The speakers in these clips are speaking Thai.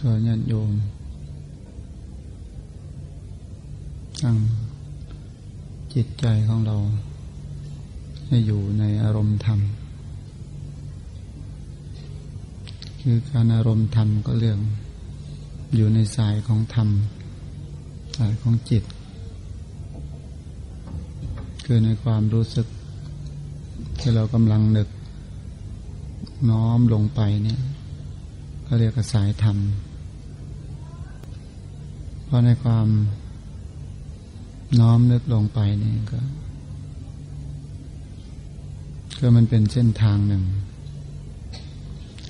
ก็ญาติโยมตั้งจิตใจของเรา ให้อยู่ในอารมณ์ธรรม คือการอารมณ์ธรรมก็เรื่อง อยู่ในสายของธรรม สายของจิต คือในความรู้สึก ที่เรากำลังนึก น้อมลงไปเนี่ย ก็เรียกสายธรรม เพราะในความน้อมนึกลงไปนี่ก็ก็มันเป็นเส้นทางหนึ่ง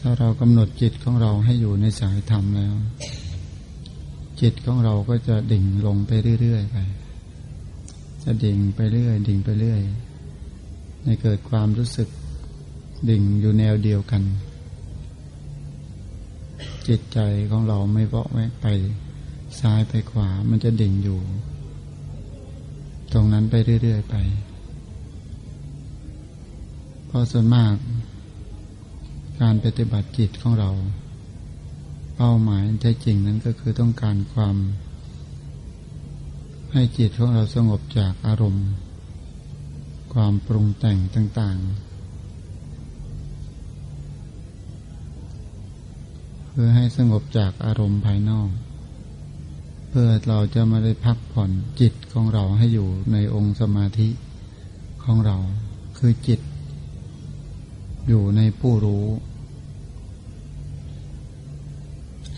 ถ้าเรากำหนดจิตของเราให้อยู่ในสายธรรมแล้ว จิตของเราก็จะดิ่งลงไปเรื่อยๆไป จะดิ่งไปเรื่อย ดิ่งไปเรื่อยในเกิดความรู้สึกดิ่งอยู่แนวเดียวกัน จิตใจของเราไม่เวาะแวกไปซ้ายไปขวา มันจะดิ่งอยู่ ตรงนั้นไปเรื่อยๆไปเพราะส่วนมาก การปฏิบัติจิตของเรา เป้าหมายแท้จริงนั้นก็คือต้องการความ ให้จิตของเราสงบจากอารมณ์ ความปรุงแต่งต่างๆ พื่อให้สงบจากอารมณ์ภายนอก เพื่อเราจะมาได้พักผ่อนจิตของเราให้อยู่ในองค์สมาธิของเราคือจิต อยู่ในผู้รู้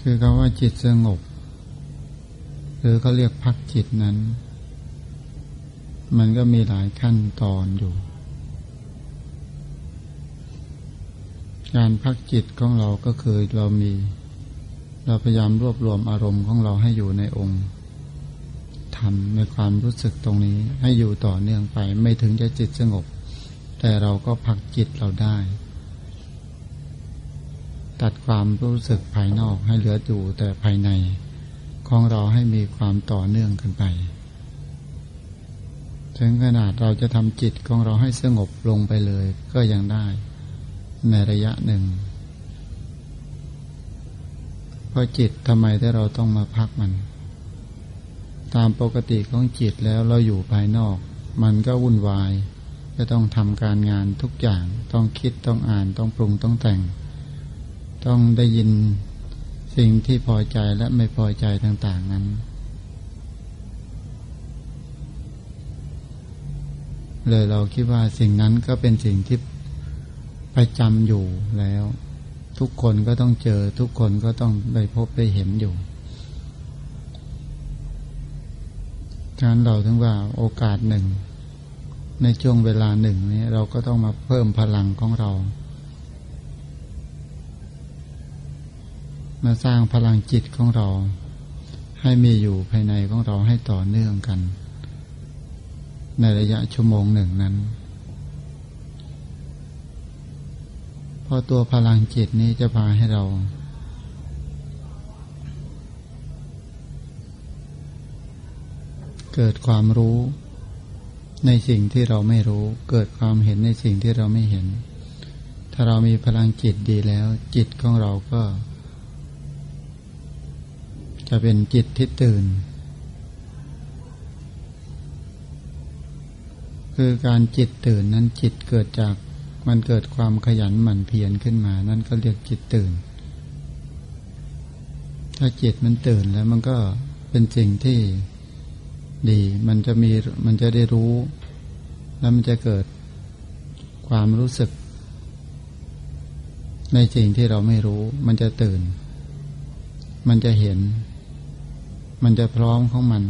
คือคำว่าจิตสงบ หรือเขาเรียกพักจิตนั้น มันก็มีหลายขั้นตอนอยู่ การพักจิตของเราก็คือเรามี เราพยายามรวบรวมอารมณ์ของเราให้อยู่ในองค์ทำในความรู้สึกตรงนี้ให้อยู่ต่อเนื่องไป ไม่ถึงจะจิตสงบ แต่เราก็พักจิตเราได้ ตัดความรู้สึกภายนอกให้เหลืออยู่แต่ภายใน ของเราให้มีความต่อเนื่องกันไป ถึงขนาดเราจะทำจิตของเราให้สงบลงไปเลยก็ยังได้ ในระยะหนึ่ง เพราะจิตทำไมที่เราต้องมาพักมัน ตามปกติของจิตแล้วเราอยู่ภายนอก มันก็วุ่นวาย จะต้องทำการงานทุกอย่าง ต้องคิดต้องอ่านต้องปรุงต้องแต่ง ต้องได้ยินสิ่งที่พอใจและไม่พอใจต่างๆนั้น เลยเราคิดว่าสิ่งนั้นก็เป็นสิ่งที่ ประจำอยู่แล้ว ทุกคนก็ต้องเจอ ทุกคนก็ต้องได้พบได้เห็นอยู่ฉะนั้นเราถึงว่าโอกาสหนึ่ง ในช่วงเวลาหนึ่งนี้เราก็ต้องมาเพิ่มพลังของเรา มาสร้างพลังจิตของเรา ให้มีอยู่ภายในของเราให้ต่อเนื่องกัน ในระยะชั่วโมงหนึ่งนั้นพ ราะตัวพลังจิตนี้จะพาให้เราเกิดความรู้ในสิ่งที่เราไม่รู้ เกิดความเห็นในสิ่งที่เราไม่เห็น ถ้าเรามีพลังจิตดีแล้ว จิตของเราก็ จะเป็นจิตที่ตื่น คือการจิตตื่นนั้นจิตเกิดจาก มันเกิดความขยันหมั่นเพียรขึ้นมา นั่นก็เรียกจิตตื่น ถ้าจิตมันตื่นแล้วมันก็เป็นสิ่งที่ดี มันจะมีมันจะได้รู้ แล้วมันจะเกิดความรู้สึก ในสิ่งที่เราไม่รู้ มันจะตื่น มันจะเห็น มันจะพร้อมของมัน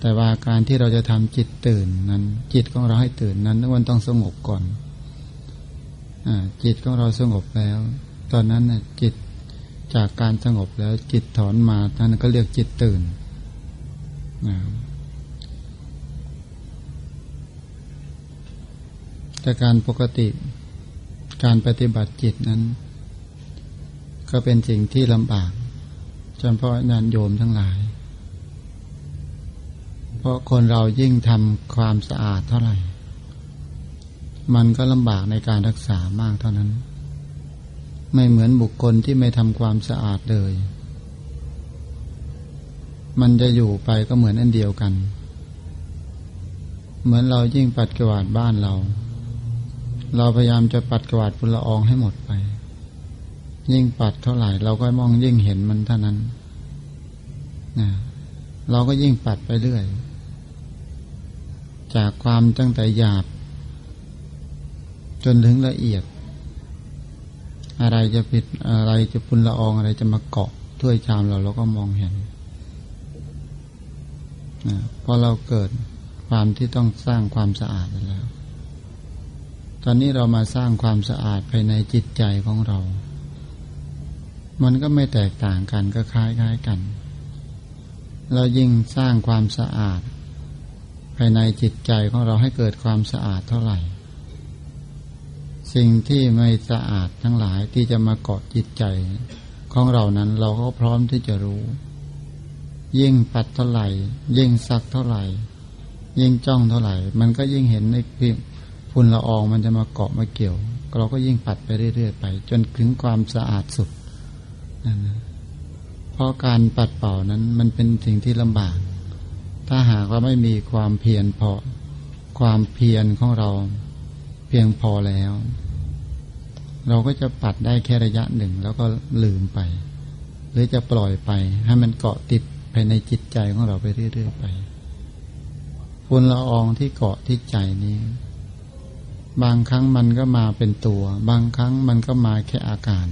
แต่ว่าการที่เราจะทำจิตตื่นนั้น จิตของเราให้ตื่นนั้นมันต้องสงบก่อนอจิตของเราสงบแล้ว ตอนนั้นน่จิตจากการสงบแล้วจิตถอนมาท่านก็เรียกจิตตื่นแต่การปกติการปฏิบัติจิตนั้น ก็เป็นสิ่งที่ลำบากเฉพาะนานโยมทั้งหลาย ราะคนเรายิ่งทำความสะอาดเท่าไหร่ มันก็ลำบากในการรักษามากเท่านั้น ไม่เหมือนบุคคลที่ไม่ทำความสะอาดเลย มันจะอยู่ไปก็เหมือนอันเดียวกัน เหมือนเรายิ่งปัดกวาดบ้านเรา เราพยายามจะปัดกวาดฝุ่นละอองให้หมดไป ยิ่งปัดเท่าไหร่ เราก็มองยิ่งเห็นมันเท่านั้นนะเราก็ยิ่งปัดไปเรื่อย จากความตั้งแต่หยาบ จนถึงละเอียด อะไรจะผิดอะไรจะพุนละอองอะไรจะมาเกาะถ้วยชามเราเราก็มองเห็นนะพอเราเกิดความที่ต้องสร้างความสะอาดแล้ว ตอนนี้เรามาสร้างความสะอาดภายในจิตใจของเรา มันก็ไม่แตกต่างกันก็คล้ายคล้ายกัน เรายิ่งสร้างความสะอาด ภายในจิตใจของเราให้เกิดความสะอาดเท่าไหร่ สิ่งที่ไม่สะอาดทั้งหลายที่จะมาเกาะจิตใจของเรานั้นเราก็พร้อมที่จะรู้ ยิ่งปัดเท่าไหร่ ยิ่งซักเท่าไหร่ ยิ่งจ้องเท่าไหร่ มันก็ยิ่งเห็นในฝุ่นละอองมันจะมาเกาะมาเกี่ยว เราก็ยิ่งปัดไปเรื่อยๆไป จนถึงความสะอาดสุดนั่นนะเพราะการปัดเป่านั้นมันเป็นสิ่งที่ลำบาก ถ้าหากว่าไม่มีความเพียรพอ ความเพียรของเราเพียงพอแล้ว เราก็จะปัดได้แค่ระยะหนึ่งแล้วก็ลืมไป หรือจะปล่อยไป ให้มันเกาะติดภายในจิตใจของเราไปเรื่อยๆไปฝุ่นละอองที่เกาะที่ใจนี้ บางครั้งมันก็มาเป็นตัว บางครั้งมันก็มาแค่อาการ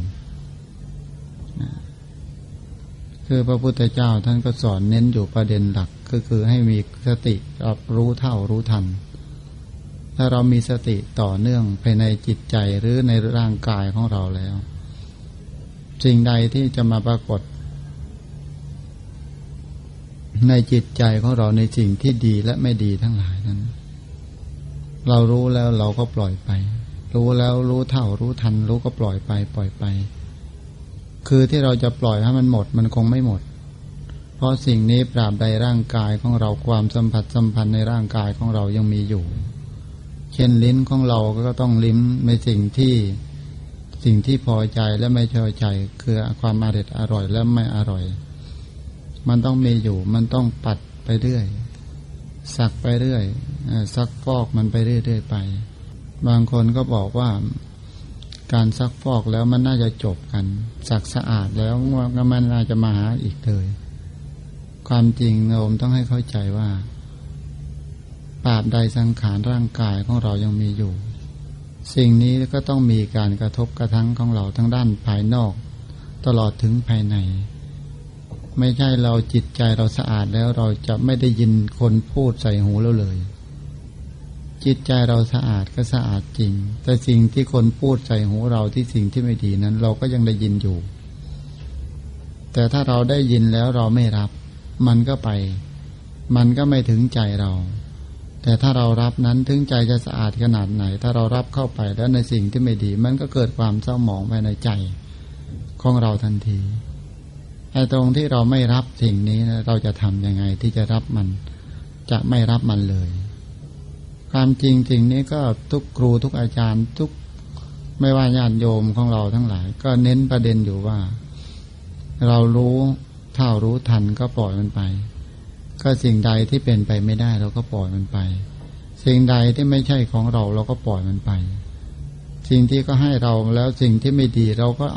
คือพระพุทธเจ้าท่านก็สอนเน้นอยู่ประเด็นหลัก ก็คือให้มีสติรับรู้เท่ารู้ทัน ถ้าเรามีสติต่อเนื่องภายในจิตใจหรือในร่างกายของเราแล้วสิ่งใดที่จะมาปรากฏ ในจิตใจของเราในสิ่งที่ดีและไม่ดีทั้งหลายนั้น เรารู้แล้วเราก็ปล่อยไป รู้แล้วรู้เท่ารู้ทัน รู้ก็ปล่อยไป ปล่อยไป คือที่เราจะปล่อยให้มันหมด มันคงไม่หมด เพราะสิ่งนี้ปราบใดร่างกายของเราความสัมผัสสัมพันธ์ในร่างกายของเรายังมีอยู่ เช่นลิ้นของเราก็ต้องลิ้มในสิ่งที่สิ่งที่พอใจและไม่พอใจคือความอร่อยอร่อยและไม่อร่อย มันต้องมีอยู่ มันต้องปัดไปเรื่อย สักไปเรื่อยซักฟอกมันไปเรื่อยๆไป บางคนก็บอกว่าการซักฟอกแล้วมันน่าจะจบกัน สักสะอาดแล้วก็มันน่าจะมาหาอีกเลย ความจริงโยมต้องให้เข้าใจว่าปราบใดสังขารร่างกายของเรายังมีอยู่ สิ่งนี้ก็ต้องมีการกระทบกระทั่งของเราทั้งด้านภายนอก ตลอดถึงภายใน ไม่ใช่เราจิตใจเราสะอาดแล้วเราจะไม่ได้ยินคนพูดใส่หูเราเลย จิตใจเราสะอาดก็สะอาดจริง แต่สิ่งที่คนพูดใส่หูเราที่สิ่งที่ไม่ดีนั้น เราก็ยังได้ยินอยู่ แต่ถ้าเราได้ยินแล้วเราไม่รับ มันก็ไป มันก็ไม่ถึงใจเรา แต่ถ้าเรารับนั้นถึงใจจะสะอาดขนาดไหน ถ้าเรารับเข้าไปแล้วในสิ่งที่ไม่ดี มันก็เกิดความเศร้าหมองภายในใจของเราทันทีไอ้ตรงที่เราไม่รับสิ่งนี้นะเราจะทำยังไงที่จะรับมัน จะไม่รับมันเลย ความจริงสิ่งนี้ก็ทุกครูทุกอาจารย์ทุกไม่ว่าญาติโยมของเราทั้งหลาย ก็เน้นประเด็นอยู่ว่า เรารู้ เท่ารู้ทันก็ปล่อยมันไป ก็สิ่งใดที่เป็นไปไม่ได้เราก็ปล่อยมันไป สิ่งใดที่ไม่ใช่ของเราเราก็ปล่อยมันไป สิ่งที่ก็ให้เราแล้วสิ่งที่ไม่ดีเราก็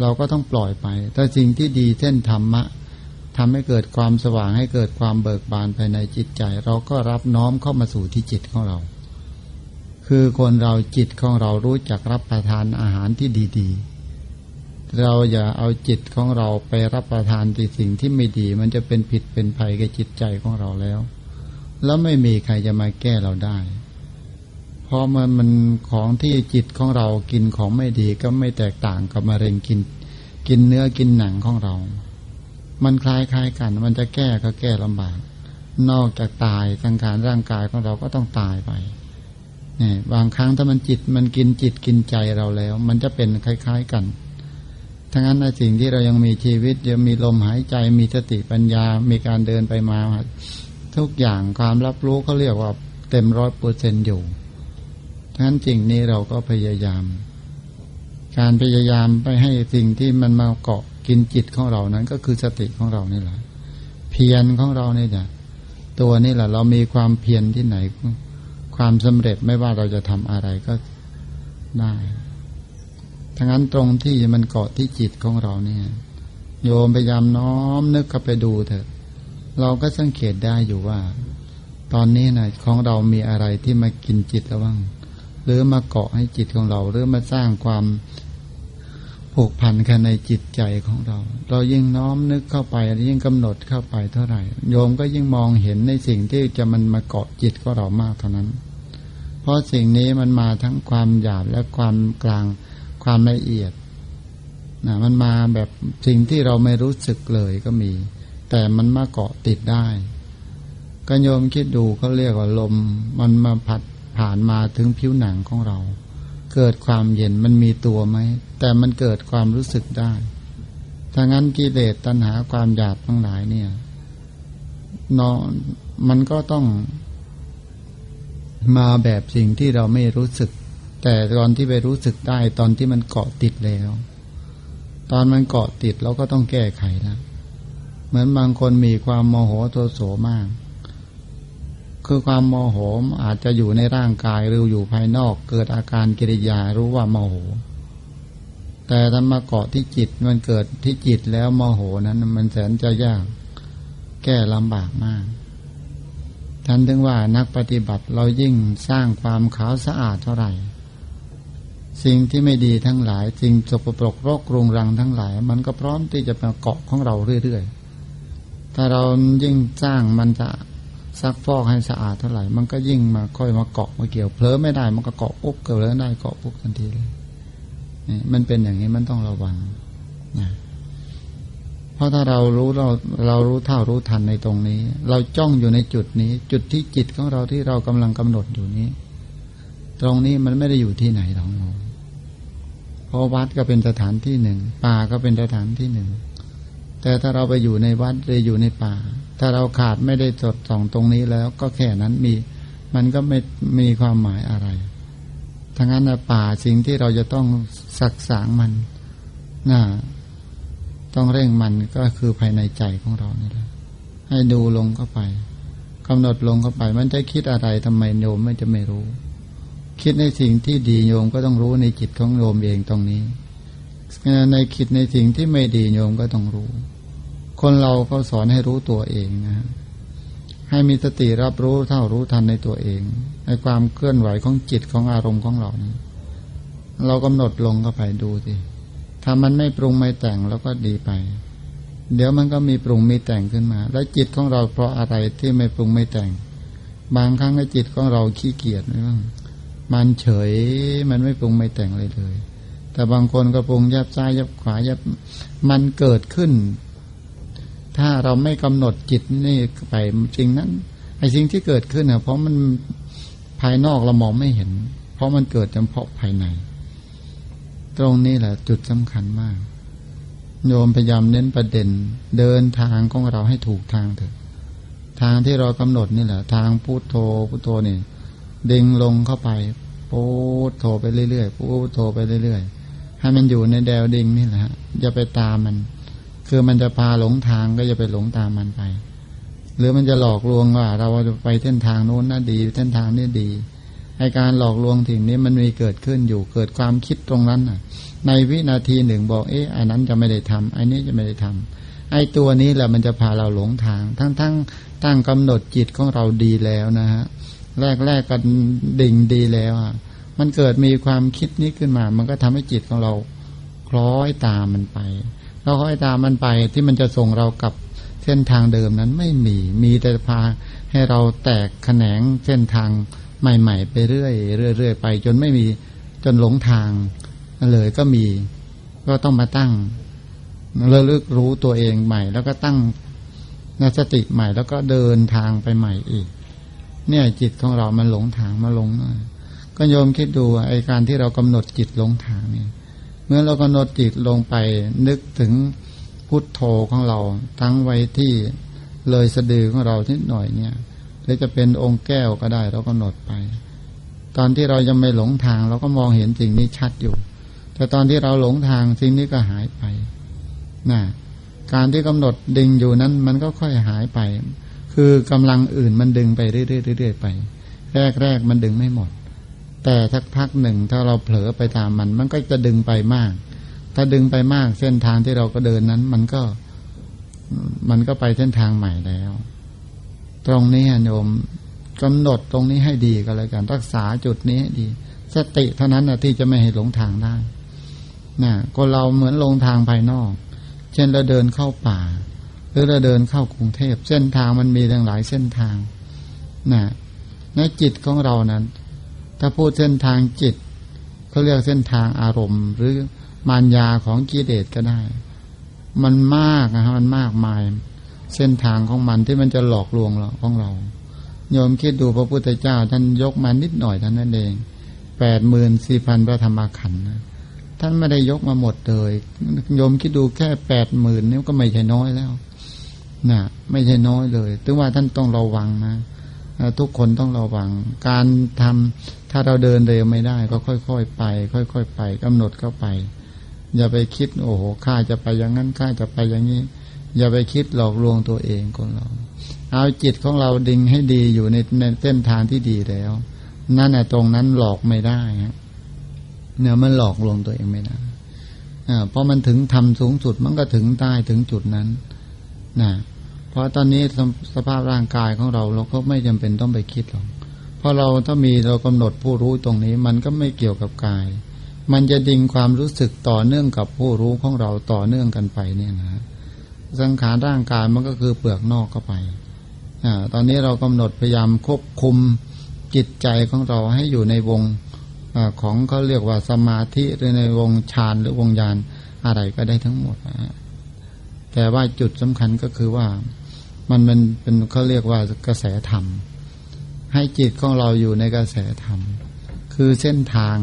เราก็ต้องปล่อยไป แต่สิ่งที่ดีเช่นธรรมะทำให้เกิดความสว่างให้เกิดความเบิกบานภายในจิตใจ เราก็รับน้อมเข้ามาสู่ที่จิตของเรา คือคนเราจิตของเรารู้จักรับประทานอาหารที่ดี ๆ เราอย่าเอาจิตของเราไปรับประทานที่สิ่งที่ไม่ดี มันจะเป็นผิดเป็นภัยกับจิตใจของเราแล้ว แล้วไม่มีใครจะมาแก้เราได้ เพราะมันมันของที่จิตของเรากินของไม่ดีก็ไม่แตกต่างกับมะเร็งกิน กินเนื้อกินหนังของเรา มันคล้ายคล้ายกัน มันจะแก้ก็แก้ลำบาก นอกจากตายสังขารร่างกายของเราก็ต้องตายไปเนี่ยบางครั้งถ้ามันจิตมันกินจิตกินใจเราแล้ว มันจะเป็นคล้าย ๆกัน ทั้งนั้นในสิ่งที่เรายังมีชีวิตยังมีลมหายใจมีสติปัญญา มีการเดินไปมา ทุกอย่างความรับรู้เขาเรียกว่าเต็มร้อยเปอร์เซนต์อยู่ทั้งนั้นจริงนี้เราก็พยายาม การพยายามไปให้สิ่งที่มันมาเกาะกินจิตของเรานั้นก็คือสติของเรานี่แหละ เพียรของเราเนี่ยจ้ะตัวนี่แหละ เรามีความเพียรที่ไหน ความสำเร็จไม่ว่าเราจะทำอะไรก็ได้ ทั้งนั้นตรงที่มันเกาะที่จิตของเราเนี่ย โยมพยายามน้อมนึกเข้าไปดูเถอะ เราก็สังเกตได้อยู่ว่า ตอนนี้นะของเรามีอะไรที่มากินจิตแล้วบ้างหรือมาเกาะให้จิตของเรา หรือมาสร้างความผูกพันกันในจิตใจของเรา เรายิ่งน้อมนึกเข้าไปยิ่งกำหนดเข้าไปเท่าไหร่ โยมก็ยิ่งมองเห็นในสิ่งที่จะมันมาเกาะจิตของเรามากเท่านั้น เพราะสิ่งนี้มันมาทั้งความหยาบและความกลาง ความละเอียดนะมันมาแบบสิ่งที่เราไม่รู้สึกเลยก็มี แต่มันมาเกาะติดได้ก็โยมคิดดูเขาเรียกว่าลม มันมาผัดผ่านมาถึงผิวหนังของเรา เกิดความเย็นมันมีตัวไหม แต่มันเกิดความรู้สึกได้ถ้างั้นกิเลสตัณหาความอยากทั้งหลายเนี่ยนอนมันก็ต้องมาแบบสิ่งที่เราไม่รู้สึก แต่ตอนที่ไปรู้สึกได้ตอนที่มันเกาะติดแล้ว ตอนมันเกาะติดเราก็ต้องแก้ไขแล้วเหมือนบางคนมีความโมโหโทโสมาก คือความโมโหอาจจะอยู่ในร่างกายหรืออยู่ภายนอก เกิดอาการกิริยารู้ว่าโมโห แต่ถ้ามาเกาะที่จิตมันเกิดที่จิตแล้วโมโหนั้นมันแสนจะยาก แก้ลำบากมากท่านถึงว่านักปฏิบัติเรายิ่งสร้างความขาวสะอาดเท่าไหร่ สิ่งที่ไม่ดีทั้งหลายสิ่งสกปรกโรครุงรังทั้งหลาย มันก็พร้อมที่จะมาเกาะของเราเรื่อยๆ ถ้าเรายิ่งสร้างมันจะซักฟอกให้สะอาดเท่าไหร่ มันก็ยิ่งมาค่อยมาเกาะมาเกี่ยวเผลอไม่ได้ มันก็เกาะปุ๊บเกิดแล้วได้เกาะปุ๊บทันทีเลยนี่มันเป็นอย่างนี้มันต้องระวังนะเพราะถ้าเรารู้เราเรารู้เท่ารู้ทันในตรงนี้ เราจ้องอยู่ในจุดนี้ จุดที่จิตของเราที่เรากำลังกำหนดอยู่นี้ ตรงนี้มันไม่ได้อยู่ที่ไหนหรอกเพ ราะวัดก็เป็นสถานที่หนึ่ง ป่าก็เป็นสถานที่หนึ่ง แต่ถ้าเราไปอยู่ในวัดหรืออยู่ในป่า ถ้าเราขาดไม่ได้จดส่องตรงนี้แล้ว ก็แค่นั้นมี มันก็ไม่มีความหมายอะไรทั้งนั้นนะป่าสิ่งที่เราจะต้องสักสางมันน่าต้องเร่งมันก็คือภายในใจของเรานี่แหละให้ดูลงเข้าไปกำหนดลงเข้าไป มันจะคิดอะไรทำไมโยมไม่จะไม่รู้ คิดในสิ่งที่ดีโยมก็ต้องรู้ในจิตของโยมเองตรงนี้ ในคิดในสิ่งที่ไม่ดีโยมก็ต้องรู้ คนเราเขาสอนให้รู้ตัวเองนะ ให้มีสติรับรู้เท่ารู้ทันในตัวเอง ในความเคลื่อนไหวของจิตของอารมณ์ของเรานี้เรากำหนดลงเข้าไปดูสิถ้ามันไม่ปรุงไม่แต่งแล้วก็ดีไป เดี๋ยวมันก็มีปรุงมีแต่งขึ้นมา แล้วจิตของเราเพราะอะไรที่ไม่ปรุงไม่แต่ง บางครั้งจิตของเราขี้เกียจไม่บ้าง มันเฉยมันไม่ปรุงไม่แต่งเลยเลย แต่บางคนก็ปรุงยับซ้ายยับขวายับมันเกิดขึ้น ถ้าเราไม่กำหนดจิตนี่ไปจริงนั้นไอ้สิ่งที่เกิดขึ้นเนี่ยเพราะมันภายนอกเรามองไม่เห็น เพราะมันเกิดเฉพาะภายใน ตรงนี้แหละจุดสำคัญมาก โยมพยายามเน้นประเด็น เดินทางของเราให้ถูกทางเถอะ ทางที่เรากำหนดนี่แหละ ทางพุโทโธพุโทโธนี่ ดึงลงเข้าไปปูดโทไปเรื่อยๆปูดโทไปเรื่อยๆให้มันอยู่ในแดวดิ่งนี่แหละอย่าไปตามมัน คือมันจะพาหลงทางก็อย่าไปหลงตามมันไป หรือมันจะหลอกลวงว่า เราจะไปเส้นทางโน้นน่าดีเส้นทางนี้ดีให้การหลอกลวงถึงนี้มันมีเกิดขึ้นอยู่เกิดความคิดตรงนั้นน่ะ ในวินาทีหนึ่งบอกเอ๊ะอันนั้นจะไม่ได้ทำไอ้นี้จะไม่ได้ทำไอ้ตัวนี้แหละมันจะพาเราหลงทาง ทั้งๆตั้งกำหนดจิตของเราดีแล้วนะฮะ แรกแรกกันดิ่งดีแล้วอะมันเกิดมีความคิดนี้ขึ้นมา มันก็ทำให้จิตของเราคล้อยตามมันไป เราคล้อยตามมันไปที่มันจะส่งเรากับเส้นทางเดิมนั้นไม่มี มีแต่พาให้เราแตกแขนงเส้นทางใหม่ ๆ ไปเรื่อยเรื่อยไป จนไม่มีจนหลงทางเลยก็มี ก็ต้องมาตั้งเระลึกรู้ตัวเองใหม่ แล้วก็ตั้งนสติใหม่ แล้วก็เดินทางไปใหม่อีก เนี่ยจิตของเรามันหลงทางมาลงก็โยมคิดดูไอการที่เรากำหนดจิตหลงทางนี่เมื่อเรากำหนดจิตลงไปนึกถึงพุทโธของเรา ทั้งไว้ที่เลยสะดือของเรานิดหน่อยเนี่ยหรือจะเป็นองค์แก้วก็ได้เราก็หนดไป ตอนที่เรายังไม่หลงทาง เราก็มองเห็นสิ่งนี้ชัดอยู่ แต่ตอนที่เราหลงทางสิ่งนี้ก็หายไปนะการที่กำหนดดึงอยู่นั้นมันก็ค่อยหายไป คือกำลังอื่นมันดึงไปเรื่อยๆไป แรกๆมันดึงไม่หมด แต่สักพักหนึ่งถ้าเราเผลอไปตามมัน มันก็จะดึงไปมาก ถ้าดึงไปมากเส้นทางที่เราก็เดินนั้น มันก็มันก็ไปเส้นทางใหม่แล้ว ตรงนี้โยมกำหนดตรงนี้ให้ดีก็แล้วกัน รักษาจุดนี้ให้ดี สติเท่านั้นนะที่จะไม่ให้หลงทางได้นะคนเราเหมือนลงทางภายนอก เช่นเราเดินเข้าป่า รือเราเดินเข้ากรุงเทพเส้นทางมันมีหลายเส้นทางนะในจิตของเรานั้น ถ้าพูดเส้นทางจิตเขาเรียกเส้นทางอารมณ์ หรือมารยาของกิเลสก็ได้ มันมากนะฮะมันมากมาย เส้นทางของมันที่มันจะหลอกลวงเราของเราโยมคิดดูพระพุทธเจ้า ท่านยกมานิดหน่อยท่านนั่นเองแปดหมื่นสี่พันพระธรรมขันธ์ท่านไม่ได้ยกมาหมดเลยโยมคิดดูแค่แปดหมื่นนี่ก็ไม่ใช่น้อยแล้ว นะไม่ใช่น้อยเลยถึงว่าท่านต้องระวังนะทุกคนต้องระวัง การทำถ้าเราเดินเร็วไม่ได้ ก็ค่อยๆไป ค่อยๆไปกำหนดเข้าไป อย่าไปคิด โอ้โหข้าจะไปอย่างนั้นข้าจะไปอย่างนี้ อย่าไปคิดหลอกลวงตัวเองคนเรา เอาจิตของเราดึงให้ดีอยู่ในในเส้นทางที่ดีแล้ว นั่นแหละตรงนั้นหลอกไม่ได้เนี่ยมันหลอกลวงตัวเองไม่ได้เพราะมันถึงทำสูงสุดมันก็ถึงใต้ถึงจุดนั้น นะเพราะตอนนี้สภาพร่างกายของเราเราก็ไม่จำเป็นต้องไปคิดหรอกเพราะเราถ้ามีเรากำหนดผู้รู้ตรงนี้ มันก็ไม่เกี่ยวกับกาย มันจะดึงความรู้สึกต่อเนื่องกับผู้รู้ของเราต่อเนื่องกันไปเนี่ยนะสังขารร่างกายมันก็คือเปลือกนอกเข้าไปอตอนนี้เรากำหนดพยายามควบคุมจิตใจของเราให้อยู่ในวงอของเขาเรียกว่าสมาธิหรือในวงฌานหรือวงญาณอะไรก็ได้ทั้งหมดนะ แต่ว่าจุดสำคัญก็คือว่ามันมันเป็นเขาเรียกว่ากระแสธรรม ให้จิตของเราอยู่ในกระแสธรรม คือเส้นทาง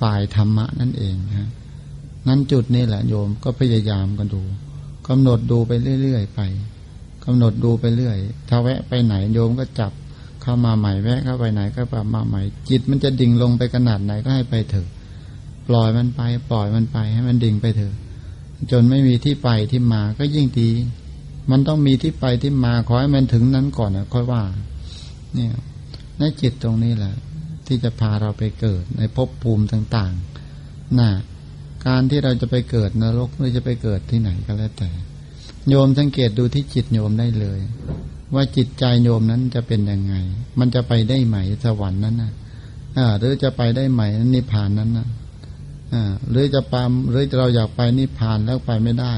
ฝ่ายธรรมะนั่นเองนะนั้นจุดนี้แหละโยมก็พยายามกันดูกำหนดดูไปเรื่อย ๆ ไปกำหนดดูไปเรื่อย ถ้าแวะไปไหนโยมก็จับเข้ามาใหม่แวะเข้าไปไหนก็ปรับมาใหม่ จิตมันจะดิ่งลงไปขนาดไหนก็ให้ไปเถอะปล่อยมันไป ปล่อยมันไปให้มันดิ่งไปเถอะ จนไม่มีที่ไปที่มาก็ยิ่งดี มันต้องมีที่ไปที่มาขอให้มันถึงนั้นก่อนนะค่อยว่า เนี่ยในจิตตรงนี้แหละ ที่จะพาเราไปเกิดในภพภูมิต่างๆน่ะการที่เราจะไปเกิดนรกหรือจะไปเกิดที่ไหนก็แล้วแต่ โยมสังเกตดูที่จิตโยมได้เลย ว่าจิตใจโยมนั้นจะเป็นยังไง มันจะไปได้ไหมสวรรค์นั้นนะอ่าหรือจะไปได้ไหมนิพพานนั้นนะอ่า หรือจะปามหรือเราอยากไปนิพพานแล้วไปไม่ได้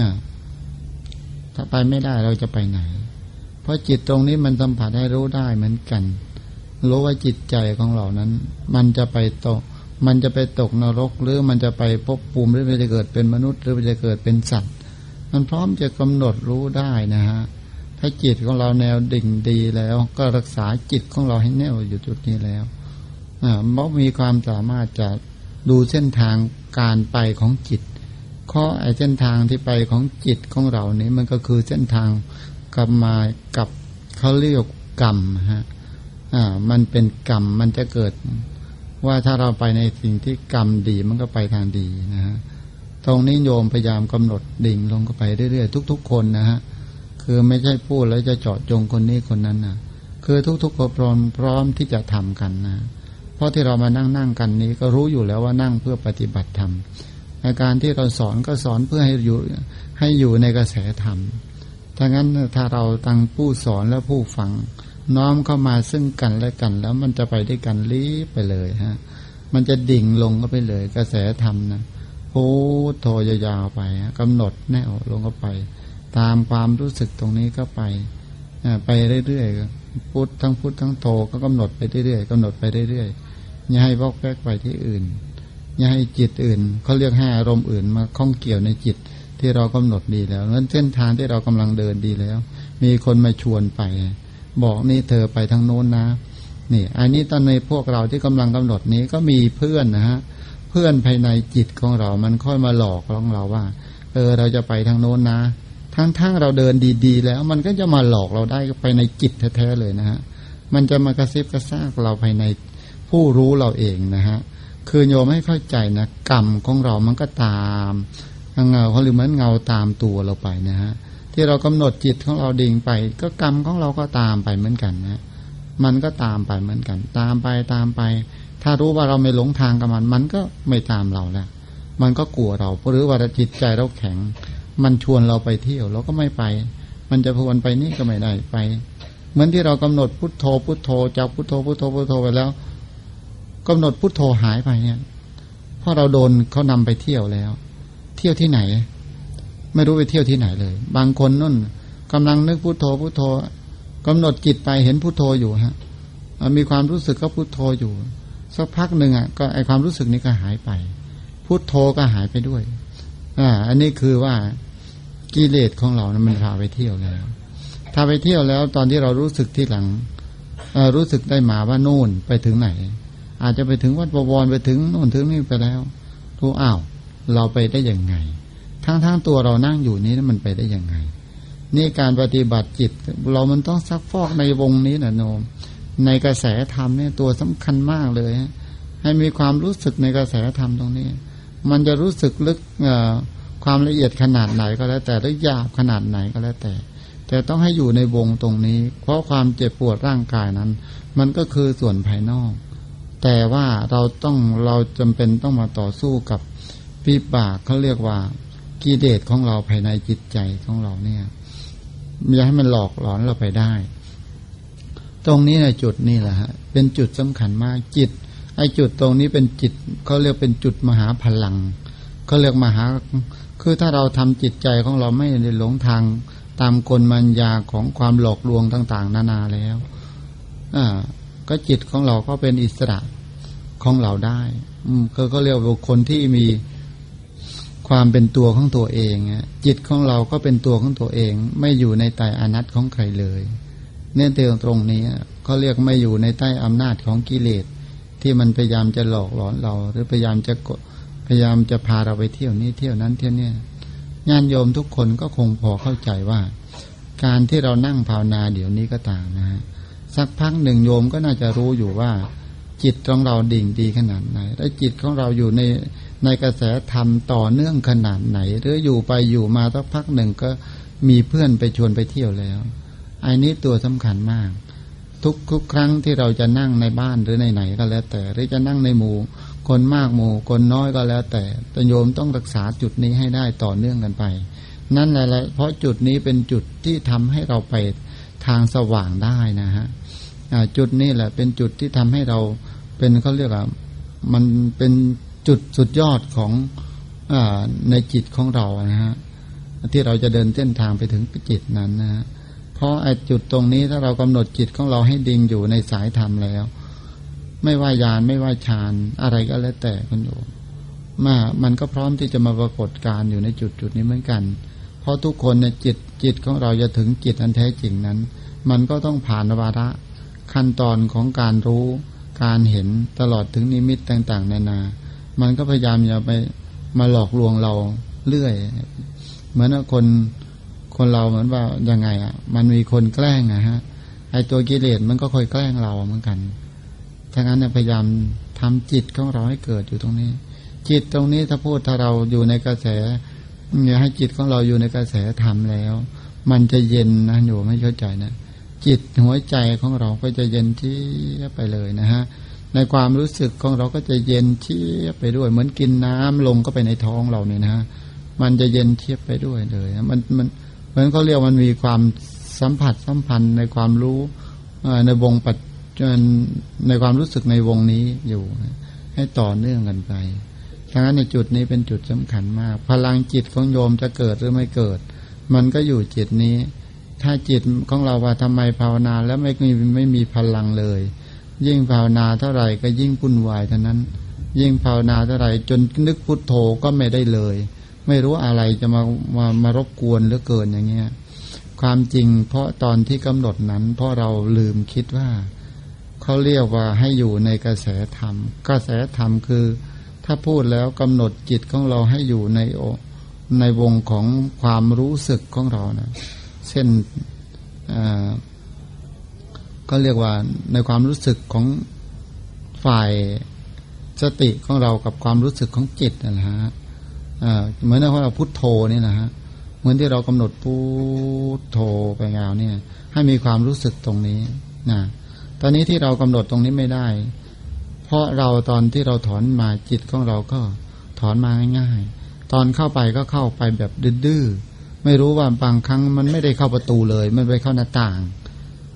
นะถ้าไปไม่ได้เราจะไปไหน เพราะจิตตรงนี้มันสัมผัสให้รู้ได้เหมือนกัน รู้ว่าจิตใจของเรานั้น มันจะไปตก มันจะไปตกนรก หรือมันจะไปพบภูมิหรือมันจะเกิดเป็นมนุษย์ หรือมันจะเกิดเป็นสัตว์ มันพร้อมจะกำหนดรู้ได้นะฮะถ้าจิตของเราแนวดิ่งดีแล้ว ก็รักษาจิตของเราให้แน่วอยู่จุดนี้แล้วอ่าเพราะมีความสามารถจะ ดูเส้นทางการไปของจิตข้อไอเส้นทางที่ไปของจิตของเรานี้มันก็คือเส้นทางกลับมากับเขาเรียกกรรมฮะอ่ามันเป็นกรรมมันจะเกิด ว่าถ้าเราไปในสิ่งที่กรรมดีมันก็ไปทางดีนะฮะตรงนี้โยมพยายามกำหนดดิ่งลงก็ไปเรื่อยๆทุก ๆ คนนะฮะคือไม่ใช่พูดแล้วจะเจาะจงคนนี้คนนั้นนะคือทุกๆคนพร้อมพร้อมที่จะทำกันนะ เพราะที่เรามานั่งนั่งกันนี้ก็รู้อยู่แล้วว่านั่งเพื่อปฏิบัติธรรมในการที่เราสอนก็สอนเพื่อให้อยู่ให้อยู่ในกระแสธรรมถ้างั้นถ้าเราตั้งผู้สอนและผู้ฟัง น้อมเข้ามาซึ่งกันและกัน แล้วมันจะไปได้กันลีไปเลยฮะ มันจะดิ่งลงก็ไปเลย กระแสธรรมนะพูดโทยาวๆไปกำหนดแนวลงก็ไป ตามความรู้สึกตรงนี้ก็ไปไปเรื่อยๆพุททั้งพุททั้งโทก็กำหนดไปเรื่อยๆกำหนดไปเรื่อยๆ อย่าให้วอกแวกไปที่อื่น อย่าให้จิตอื่นเขาเรียกให้อารมณ์อื่นมาข้องเกี่ยวในจิตที่เรากำหนดดีแล้วนั้นเส้นทางที่เรากำลังเดินดีแล้ว มีคนมาชวนไป บอกนี่เธอไปทางโน้นนะนี่ อันนี้ตอนในพวกเราที่กำลังกำหนดนี้ก็มีเพื่อนนะฮะเพื่อนภายในจิตของเรา มันค่อยมาหลอกของเราว่า เออเราจะไปทางโน้นนะทั้งๆเราเดินดีๆ แล้ว มันก็จะมาหลอกเราได้ไปในจิตแท้ๆเลยนะฮะมันจะมากระซิบกระซากเราภายใน ผู้รู้เราเองนะฮะคือโยมให้เข้าใจนะกรรมของเรามันก็ตามเงาเขาหรือมือนเงาตามตัวเราไปนะฮะที่เรากำหนดจิตของเราดิ่งไป ก็กรรมของเราก็ตามไปเหมือนกันนะมันก็ตามไปเหมือนกัน ตามไปตามไป ถ้ารู้ว่าเราไม่หลงทางกับมัน มันก็ไม่ตามเราแล้ว มันก็กลัวเราหรือว่าจิตใจเราแข็ง มันชวนเราไปเที่ยวเราก็ไม่ไป มันจะพวนไปนี่ก็ไม่ได้ไป เหมือนที่เรากำหนดพุทโธพุทโธจากพุทโธพุทโธพุทโธไปแล้ว กำหนดพุทโธหายไปเนี่ยเพราะเราโดนเขานำไปเที่ยวแล้ว เที่ยวที่ไหน ไม่รู้ไปเที่ยวที่ไหนเลย บางคนนั่นกำลังนึกพุทโธพุทโธกำหนดจิตไปเห็นพุทโธอยู่ฮะมีความรู้สึกก็พุทโธอยู่ สักพักหนึ่งอะก็ไอความรู้สึกนี้ก็หายไปพุทโธก็หายไปด้วยอ่าอันนี้คือว่ากิเลสของเรานะมันพาไปเที่ยวแล้วถ้าไปเที่ยวแล้ว ตอนที่เรารู้สึกที่หลังรู้สึกได้มาว่าโน่นไปถึงไหน อาจจะไปถึงวัดบวรไปถึงโน่นถึงนี่ไปแล้วรู้อ้าว เราไปได้ยังไง ทั้งๆตัวเรานั่งอยู่นี้มันไปได้ยังไง นี่การปฏิบัติจิต เรามันต้องซักฟอกในวงนี้นะโนม ในกระแสธรรมเนี่ยตัวสำคัญมากเลย ให้มีความรู้สึกในกระแสธรรมตรงนี้ มันจะรู้สึกลึกความละเอียดขนาดไหนก็แล้วแต่หรือหยาบขนาดไหนก็แล้วแต่ แต่ต้องให้อยู่ในวงตรงนี้ เพราะความเจ็บปวดร่างกายนั้น มันก็คือส่วนภายนอก แต่ว่าเราต้องเราจำเป็นต้องมาต่อสู้กับปีบากเขาเรียกว่ากิเลสของเราภายในจิตใจของเราเนี่ยอย่าให้มันหลอกหลอนเราไปได้ ตรงนี้ในจุดนี้แหละฮะเป็นจุดสำคัญมากจิตไอ้จุดตรงนี้เป็นจิตเขาเรียกเป็นจุดมหาพลังเขาเรียกมหา คือถ้าเราทำจิตใจของเราไม่ได้หลงทางตามกลมัญญาของความหลอกลวงต่าง ๆ นานาแล้วอ่า ก็จิตของเราก็เป็นอิสระของเราได้ อืมก็เรียกว่าคนที่มีความเป็นตัวของตัวเองจิตของเราก็เป็นตัวของตัวเอง ไม่อยู่ในใต้อนัตของใครเลย เนี่ยตรงนี้เขาเรียกไม่อยู่ในใต้อำนาจของกิเลส ที่มันพยายามจะหลอกหลอนเรา หรือพยายามจะพยายามจะพาเราไปเที่ยวนี้เที่ยวนั้นเที่ยวนี้ญาณโยมทุกคนก็คงพอเข้าใจว่า การที่เรานั่งภาวนาเดี๋ยวนี้ก็ต่างนะฮะ สักพักหนึ่งโยมก็น่าจะรู้อยู่ว่า จิตของเราดิ่งดีขนาดไหนและจิตของเราอยู่ในในกระแสธรรมต่อเนื่องขนาดไหน หรืออยู่ไปอยู่มาสักพักหนึ่งก็มีเพื่อนไปชวนไปเที่ยวแล้วไอ้นี้ตัวสำคัญมาก ทุกทุกครั้งที่เราจะนั่งในบ้านหรือในไหนก็แล้วแต่ หรือจะนั่งในหมู่ คนมากหมู่ คนน้อยก็แล้วแต่แต่โยมต้องรักษาจุดนี้ให้ได้ต่อเนื่องกันไป นั่นแหละเพราะจุดนี้เป็นจุดที่ทำให้เราไปทางสว่างได้นะฮะ จุดนี้แหละ เป็นจุดที่ทำให้เราเป็นเขาเรียกว่ามันเป็นจุดสุดยอดของอในจิตของเรานะฮะที่เราจะเดินเส้นทางไปถึงจิตนั้นนะฮะเพราะไอ้จุดตรงนี้ถ้าเรากำหนดจิตของเราให้ดิ่งอยู่ในสายธรรมแล้ว ไม่ว่ายานไม่ว่าฌานอะไรก็แล้วแต่คุณโยมมามันก็พร้อมที่จะมาปรากฏการอยู่ในจุดจุดนี้เหมือนกัน เพราะทุกคนเนี่ยจิตจิตของเราจะถึงจิตอันแท้จริงนั้น มันก็ต้องผ่านวาระ ขั้นตอนของการรู้การเห็นตลอดถึงนิมิตต่างๆ นานา มันก็พยายามอย่าไปมาหลอกลวงเราเรื่อย เหมือนคนคนเราเหมือนว่ายังไงอะ มันมีคนแกล้งนะฮะ ไอตัวกิเลสมันก็คอยแกล้งเราเหมือนกันทั้งนั้นพยายามทำจิตของเราให้เกิดอยู่ตรงนี้ จิตตรงนี้ถ้าพูดถ้าเราอยู่ในกระแสเนี่ยให้จิตของเราอยู่ในกระแสธรรมแล้ว มันจะเย็นนะอยู่ไม่เข้าใจนะ จิตหัวใจของเราก็จะเย็นที่ไปเลยนะฮะในความรู้สึกของเราก็จะเย็นเทียบไปด้วย เหมือนกินน้ำลงก็ไปในท้องเราเนี่ยนะมันจะเย็นเทียบไปด้วยเลยมันมันเพราะนั้นเขาเรียกมันมีความสัมผัสสัมพันธ์ในความรู้ในวงปัจจุบันในความรู้สึกในวงนี้อยู่ ให้ต่อเนื่องกันไปดังนั้นในจุดนี้เป็นจุดสำคัญมาก พลังจิตของโยมจะเกิดหรือไม่เกิด มันก็อยู่จิตนี้ ถ้าจิตของเราว่าทำไมภาวนาแล้วไม่มีไม่มีพลังเลย ยิ่งภาวนาเท่าไหร่ก็ยิ่งปุ่นวายเท่านั้น ยิ่งภาวนาเท่าไหร่จนนึกพุทโธก็ไม่ได้เลย ไม่รู้อะไรจะมามามารบกวนหรือเกินอย่างเงี้ยความจริงเพราะตอนที่กำหนดนั้น เพราะเราลืมคิดว่าเขาเรียกว่าให้อยู่ในกระแสธรรม กระแสธรรมคือ ถ้าพูดแล้วกำหนดจิตของเราให้อยู่ในในวงของความรู้สึกของเรานะ เช่นก็เรียกว่าในความรู้สึกของฝ่ายสติของเรากับความรู้สึกของจิตนะฮะเหมือนที่เราพุทโธนี่นะฮะเหมือนที่เรากำหนดพุทโธไปยาวเนี่ย ให้มีความรู้สึกตรงนี้นะตอนนี้ที่เรากำหนดตรงนี้ไม่ได้ เพราะเราตอนที่เราถอนมาจิตของเราก็ถอนมาง่าย ๆ ตอนเข้าไปก็เข้าไปแบบดื้อ ไม่รู้ว่าบางครั้งมันไม่ได้เข้าประตูเลย มันไปเข้าหน้าต่าง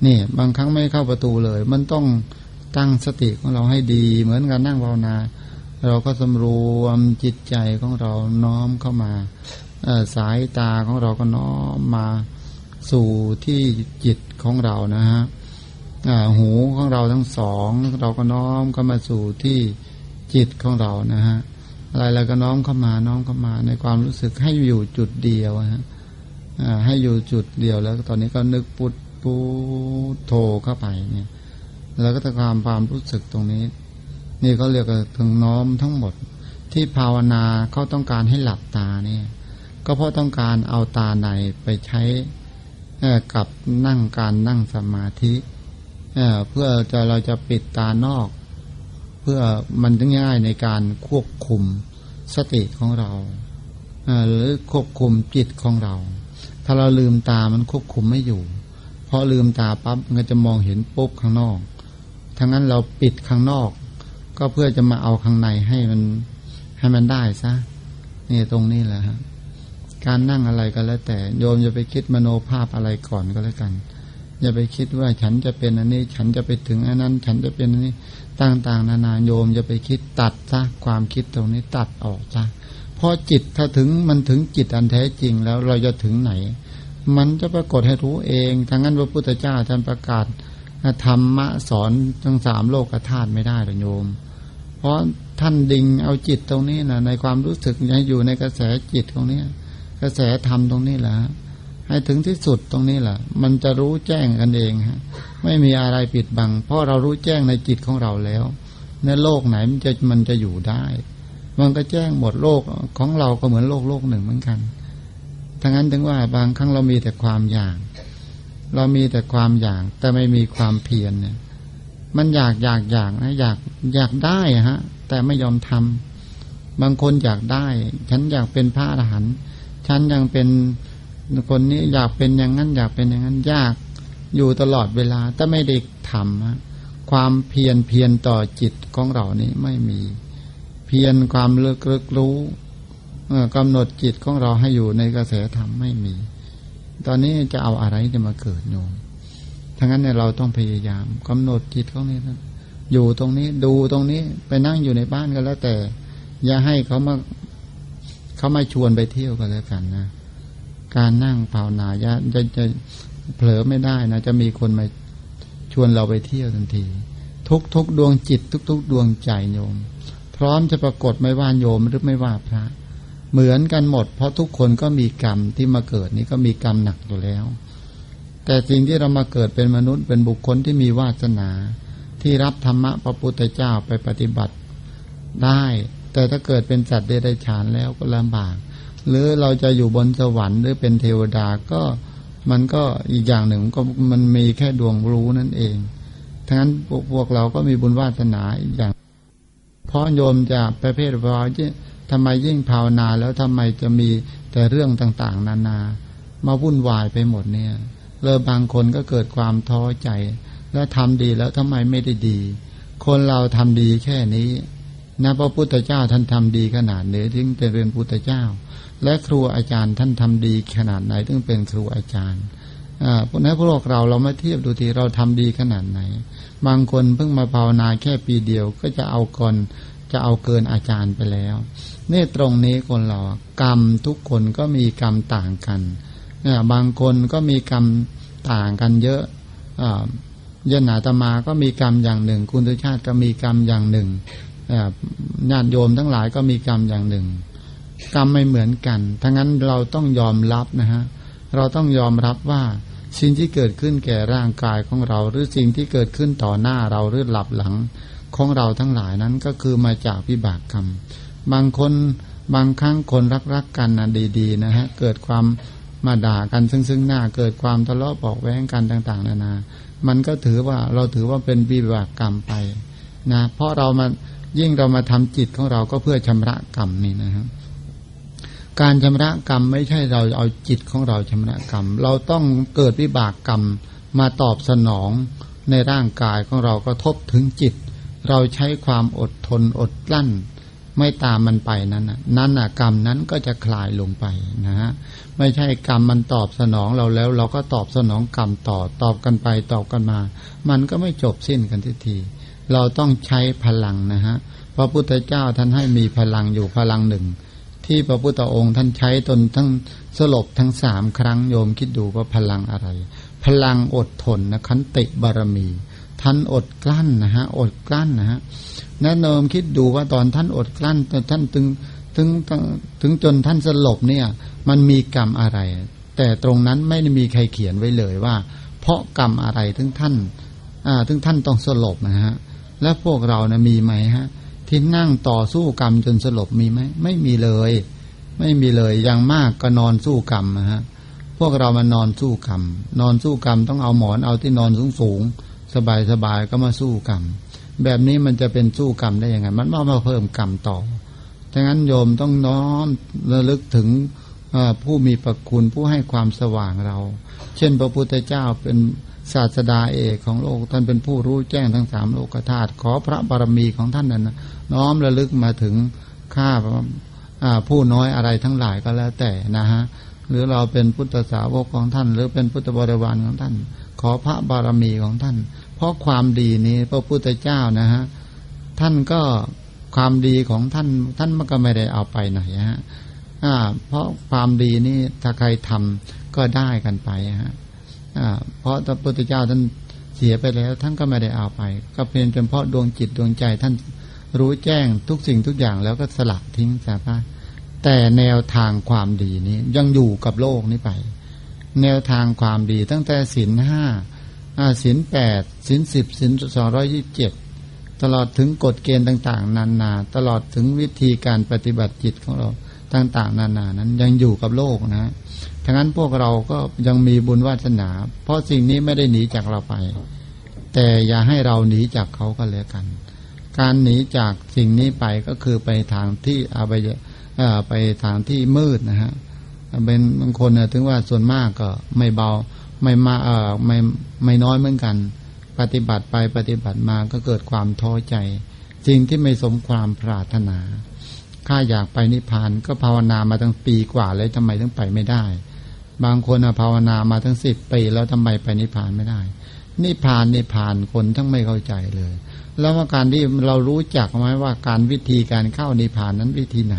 นี่บางครั้งไม่เข้าประตูเลย มันต้องตั้งสติของเราให้ดี เหมือนกันนั่งภาวนา เราก็สำรวมจิตใจของเราน้อมเข้ามาสายตาของเราก็น้อมมาสู่ที่จิตของเรานะฮะหูของเราทั้งสอง เราก็น้อมเข้ามาสู่ที่จิตของเรานะฮะอะไรแล้วก็น้อมเข้ามาน้อมเข้ามาในความรู้สึกให้อยู่จุดเดียวฮะ ให้อยู่จุดเดียวแล้ว ตอนนี้ก็นึกปุดปูโทเข้าไปเนี่ย แล้วก็จะความความรู้สึกตรงนี้ นี่เขาเรียกถึงน้อมทั้งหมด ที่ภาวนาเขาต้องการให้หลับตาเนี่ย ก็เพราะต้องการเอาตาในไปใช้กับนั่งการนั่งสมาธิเพื่อจะเราจะปิดตานอก เพื่อมันง่ายในการควบคุมสติของเราหรือควบคุมจิตของเรา ถ้าเราลืมตามันควบคุมไม่อยู่ เพราะลืมตาปั๊บมันก็จะมองเห็นปุ๊บข้างนอกทั้งนั้นเราปิดข้างนอก ก็เพื่อจะมาเอาข้างในให้มันให้มันได้ซะนี่ตรงนี้แหละฮะการนั่งอะไรก็แล้วแต่โยมจะไปคิดมโนภาพอะไรก่อนก็แล้วกัน อย่าไปคิดว่าฉันจะเป็นอันนี้ ฉันจะไปถึงอันนั้น ฉันจะเป็นอันนี้ต่างๆนานาโยมจะไปคิดตัดซะความคิดตรงนี้ตัดออกซะาะจิตถ้าถึงมันถึงจิตอันแท้จริงแล้วเราจะถึงไหน มันจะปรากฏให้รู้เองทั้งนั้นพระพุทธเจ้าท่านประกาศธรรมะสอนทั้งสามโลกธาตุไม่ได้หรอโยม เพราะท่านดิ่งเอาจิตตรงนี้นะในความรู้สึกให้อยู่ในกระแสจิตตรงนี้กระแสธรรมตรงนี้แหละให้ถึงที่สุดตรงนี้แหละมันจะรู้แจ้งกันเองฮะไม่มีอะไรปิดบัง เพราะเรารู้แจ้งในจิตของเราแล้ว ในโลกไหนมันจะมันจะอยู่ได้ มันก็แจ้งหมดโลกของเราก็เหมือนโลกโลกหนึ่งเหมือนกันทั้งนั้นถึงว่าบางครั้งเรามีแต่ความอยาก เรามีแต่ความอยาก แต่ไม่มีความเพียรเนี่ย มันอยากอยากอยากนะอยากอยากได้ฮะ แต่ไม่ยอมทำบางคนอยากได้ ฉันอยากเป็นพระอรหันต์ฉันยังเป็นคนนี้อยากเป็นอย่างนั้น อยากเป็นอย่างนั้นยากอยู่ตลอดเวลาแต่ไม่ได้ทำความเพียรเพียรต่อจิตของเรานี้ไม่มี เพียรความเลิกเลิกรู้กำหนดจิตของเราให้อยู่ในกระแสธรรมไม่มี ตอนนี้จะเอาอะไรจะมาเกิดโยมทั้งนั้นเนี่ยเราต้องพยายามกำหนดจิตของนี้นะอยู่ตรงนี้ดูตรงนี้ไปนั่งอยู่ในบ้านก็แล้วแต่ อย่าให้เขามาเขาไม่ชวนไปเที่ยวกันแล้วกันนะการนั่งภาวนาจะจะจะเผลอไม่ได้นะ จะมีคนมาชวนเราไปเที่ยวทันที ทุกทุกดวงจิต ทุกทุกดวงใจโยม พร้อมจะปรากฏไม่ว่าโยมหรือไม่ว่าพระ เหมือนกันหมด เพราะทุกคนก็มีกรรมที่มาเกิดนี้ก็มีกรรมหนักอยู่แล้ว แต่สิ่งที่เรามาเกิดเป็นมนุษย์เป็นบุคคลที่มีวาสนา ที่รับธรรมะพระพุทธเจ้าไปปฏิบัติได้ แต่ถ้าเกิดเป็นสัตว์เดรัจฉานแล้วก็ลำบาก หรือเราจะอยู่บนสวรรค์หรือเป็นเทวดาก็มันก็อีกอย่างหนึ่งก็มันมีแค่ดวงรู้นั่นเองทั้งนั้นพวกเราก็มีบุญวาสนาอีกอย่าง ราะโยมจะประเภทว่าทำไมยิ่งภาวนาแล้วทำไมจะมีแต่เรื่องต่างๆ นานา มาวุ่นวายไปหมดเนี่ยเริ่มบางคนก็เกิดความท้อใจ แล้วทำดีแล้วทำไมไม่ได้ดี คนเราทำดีแค่นี้นะพระพุทธเจ้าท่านทำดีขนาดไหนถึงเป็นเรียนพุทธเจ้า และครูอาจารย์ท่านทำดีขนาดไหนถึงเป็นครูอาจารย์ พวกนั้นพวกเราเรามาเทียบดูทีเราทำดีขนาดไหน บางคนเพิ่งมาภาวนาแค่ปีเดียวก็จะเอาก่อนจะเอาเกินอาจารย์ไปแล้วเนี่ตรงนี้คนเรากรรมทุกคนก็มีกรรมต่างกันเนี่ยบางคนก็มีกรรมต่างกันเยอะอ่ายนาตมาก็มีกรรมอย่างหนึ่ง คุณตุชาติก็มีกรรมอย่างหนึ่งญาติโยมทั้งหลายก็มีกรรมอย่างหนึ่ง กรรมไม่เหมือนกันทั้งนั้นเราต้องยอมรับนะฮะเราต้องยอมรับว่า สิ่งที่เกิดขึ้นแก่ร่างกายของเรา หรือสิ่งที่เกิดขึ้นต่อหน้าเราหรือหลับหลังของเราทั้งหลายนั้นก็คือมาจากวิบากกรรม บางคนบางครั้งคนรักๆกันนะดีๆนะฮะเกิดความมาด่ากันซึ่งซึ่งหน้าเกิดความทะเลาะบอกแว้งกันต่าง ๆ นานา มันก็ถือว่าเราถือว่าเป็นวิบากกรรมไปนะเพราะเรามายิ่งเรามาทำจิตของเราก็เพื่อชำระกรรมนี่นะครับ การชำระกรรมไม่ใช่เราเอาจิตของเราชำระกรรม เราต้องเกิดวิบากกรรมมาตอบสนองในร่างกายของเรากระทบถึงจิต เราใช้ความอดทนอดกลั้น ไม่ตามมันไปนั้นน่ะนั่นน่ะกรรมนั้นก็จะคลายลงไปนะฮะไม่ใช่กรรมมันตอบสนองเราแล้ว เราก็ตอบสนองกรรมต่อตอบกันไปตอบกันมา มันก็ไม่จบสิ้นกันทีที เราต้องใช้พลังนะฮะพระพุทธเจ้าท่านให้มีพลังอยู่พลังหนึ่ง ที่พระพุทธองค์ท่านใช้ตนทั้งสลบทั้งสามครั้งโยมคิดดูว่าพลังอะไร พลังอดทนนะขันติบารมี ท่านอดกลั้นนะฮะอดกลั้นนะฮะแนะนมคิดดูว่าตอนท่านอดกลั้นท่านถึงถึงถึงจนท่านสลบเนี่ย มันมีกรรมอะไร แต่ตรงนั้นไม่ได้มีใครเขียนไว้เลยว่า เพราะกรรมอะไรถึงท่านอ่าถึงท่านต้องสลบนะฮะและพวกเรานะมีไหมฮะ ที่นั่งต่อสู้กรรมจนสลบมีไหมไม่มีเลย ไม่มีเลยอย่างมากก็นอนสู้กรรมนะฮะพวกเรามานอนสู้กรรม นอนสู้กรรมต้องเอาหมอนเอาที่นอนสูงสูงสบายสบายก็มาสู้กรรม แบบนี้มันจะเป็นสู้กรรมได้ยังไง มันมาเพิ่มกรรมต่อดังนั้นโยมต้องน้อมระลึกถึงผู้มีประคุณผู้ให้ความสว่างเรา เช่น พระพุทธเจ้าเป็นศาสดาเอกของโลก ท่านเป็นผู้รู้แจ้งทั้งสามโลกธาตุขอพระบารมีของท่านนั้นนะ น้อมระลึกมาถึงข้าผู้น้อยอะไรทั้งหลายก็แล้วแต่นะฮะหรือเราเป็นพุทธสาวกของท่าน หรือเป็นพุทธบริวารของท่าน ขอพระบารมีของท่าน เพราะความดีนี้พระพุทธเจ้านะฮะท่านก็ความดีของท่าน ท่านมันก็ไม่ได้เอาไปไหนฮะเพราะความดีนี่ถ้าใครทำก็ได้กันไปฮะเพราะพระพุทธเจ้าท่านเสียไปแล้ว ท่านก็ไม่ได้เอาไป ก็เพียงเพราะดวงจิตดวงใจท่าน รู้แจ้งทุกสิ่งทุกอย่างแล้วก็สลัดทิ้งสาพแต่แนวทางความดีนี้ยังอยู่กับโลกนี้ไป แนวทางความดีตั้งแต่ศีลห้าศีลแปดศีลสิบศีลสองร้อยยี่สิบเจ็ดตลอดถึงกฎเกณฑ์ต่าง ๆ นานา ตลอดถึงวิธีการปฏิบัติจิตของเราต่าง ๆ นานานั้นยังอยู่กับโลกนะทั้งนั้นพวกเราก็ยังมีบุญวาสนา เพราะสิ่งนี้ไม่ได้หนีจากเราไป แต่อย่าให้เราหนีจากเขาก็แล้วกัน การหนีจากสิ่งนี้ไปก็คือไปทางที่อาไปไปทางที่มืดนะฮะเป็นบางคนถึงว่าส่วนมากก็ไม่เบาไม่มาเออไม่ไม่น้อยเหมือนกัน ปฏิบัติไปปฏิบัติมาก็เกิดความท้อใจสิ่งที่ไม่สมความปรารถนาข้าอยากไปนิพพานก็ภาวนามาตั้งปีกว่าแล้วทำไมถึงไปไม่ได้ บางคนภาวนามาทั้งสิบปีแล้วทำไมไปนิพพานไม่ได้ นิพพานนิพพานคนทั้งไม่เข้าใจเลย แล้วว่าการที่เรารู้จักไหมว่าการวิธีการเข้านิพพานนั้นวิธีไหน